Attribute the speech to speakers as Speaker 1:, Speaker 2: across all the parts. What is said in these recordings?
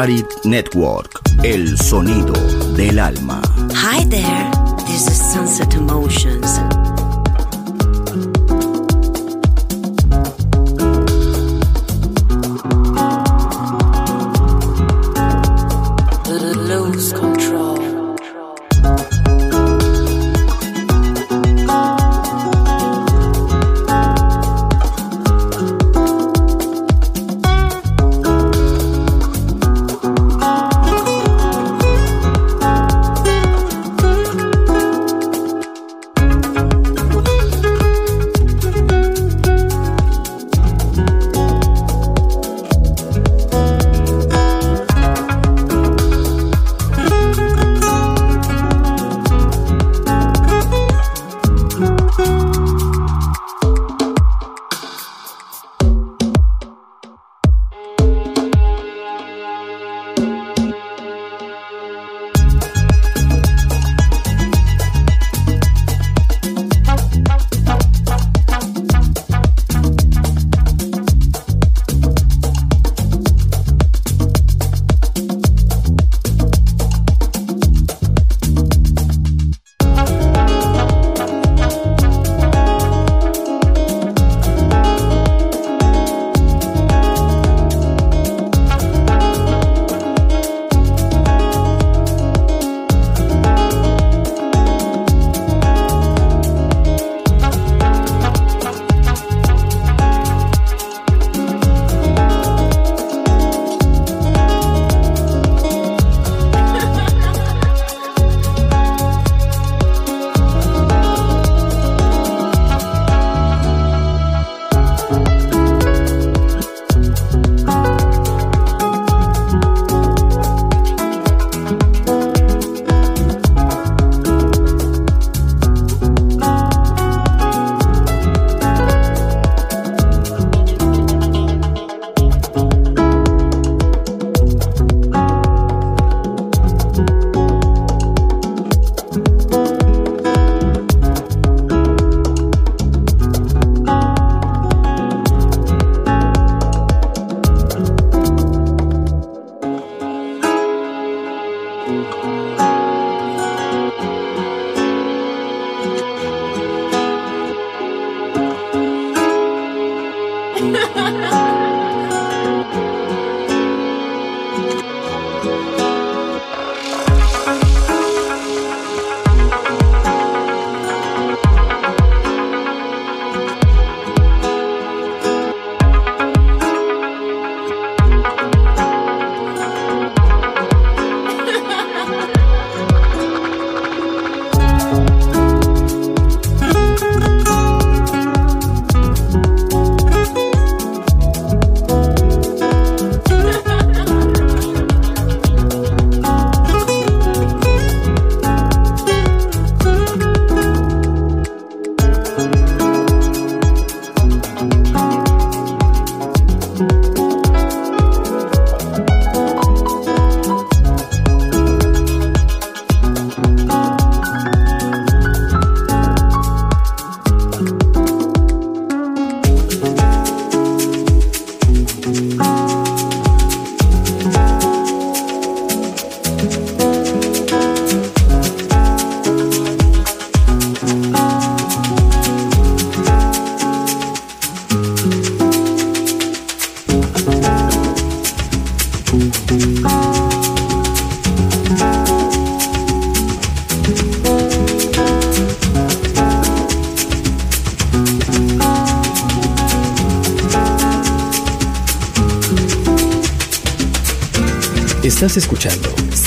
Speaker 1: Balearic Network, el sonido del alma.
Speaker 2: Hi there, this is Sunset Emotions.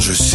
Speaker 3: je sais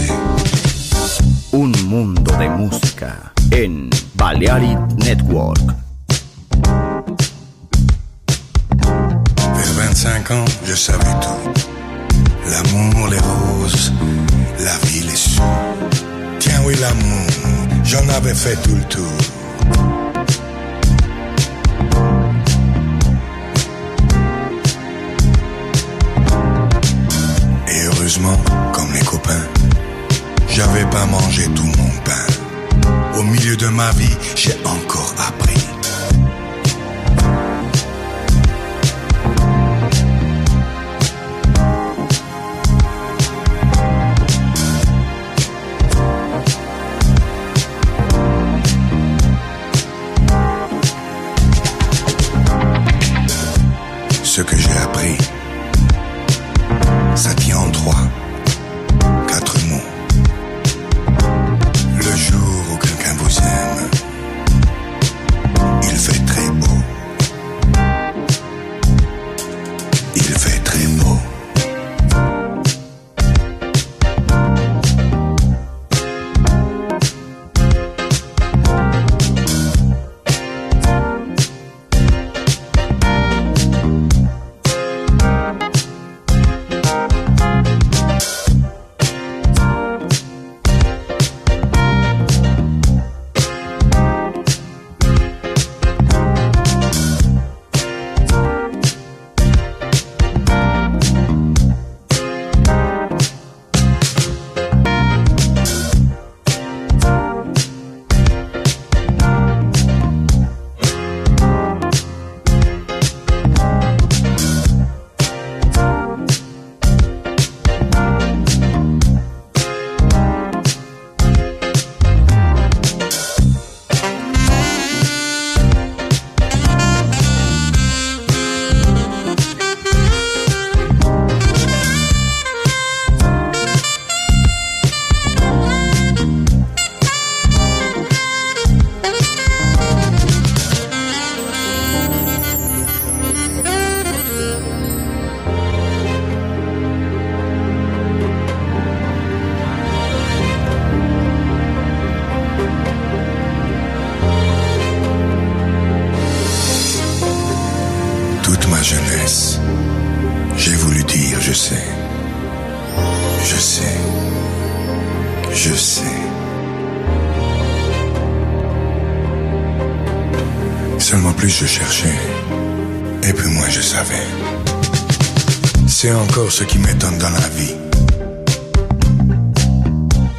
Speaker 3: encore ce qui m'étonne dans la vie.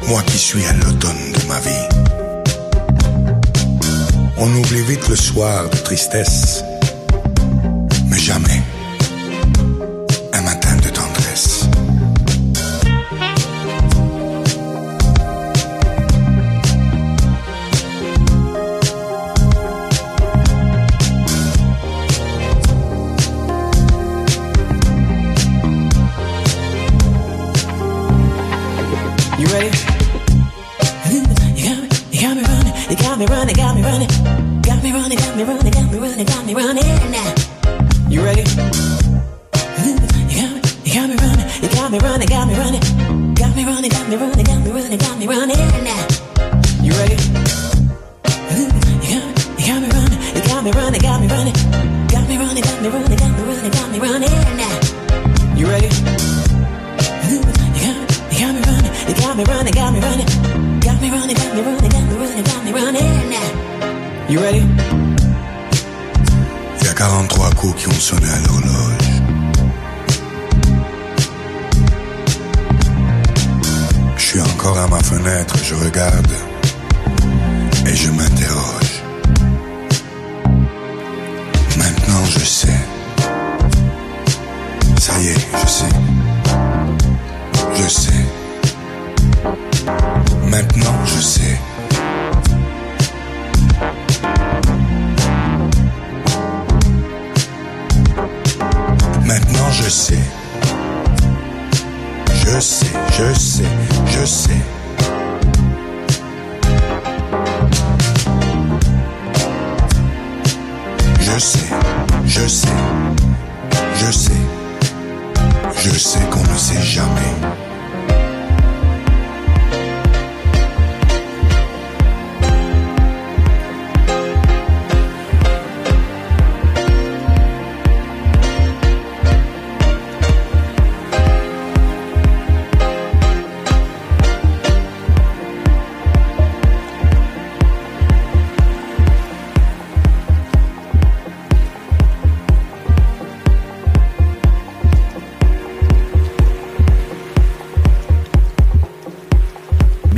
Speaker 3: Moi qui suis à l'automne de ma vie. On oublie vite le soir de tristesse
Speaker 4: You ready? You got me, you got me running, you got me running, got me running, got me running, got me running, got me running, got me running.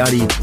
Speaker 1: Balearic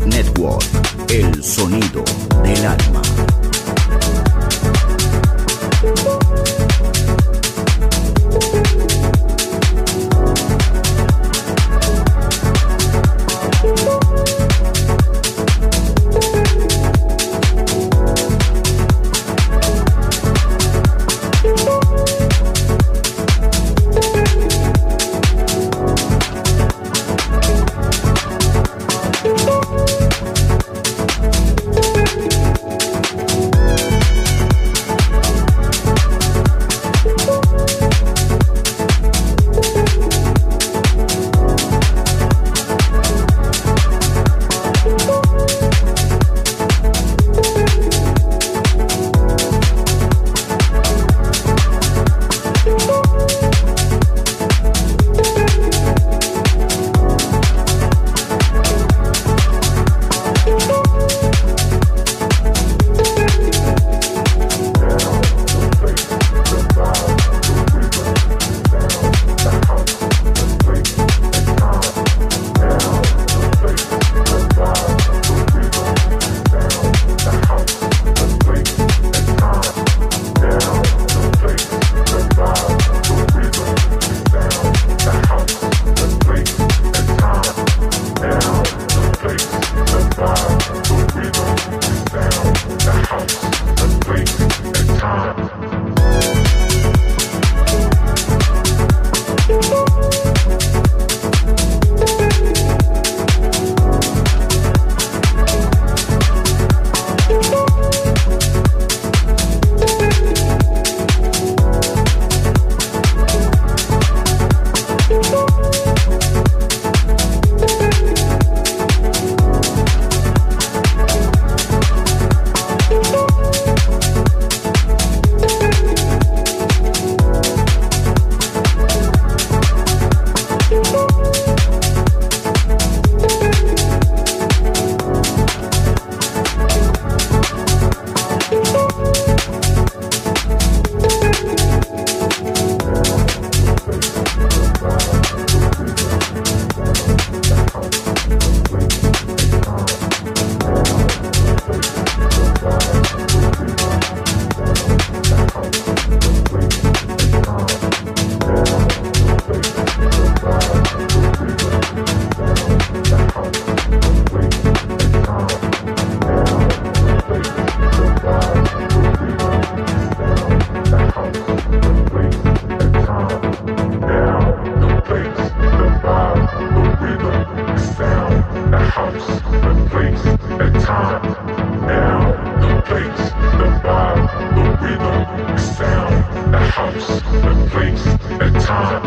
Speaker 5: Thank
Speaker 1: you.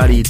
Speaker 1: Balearic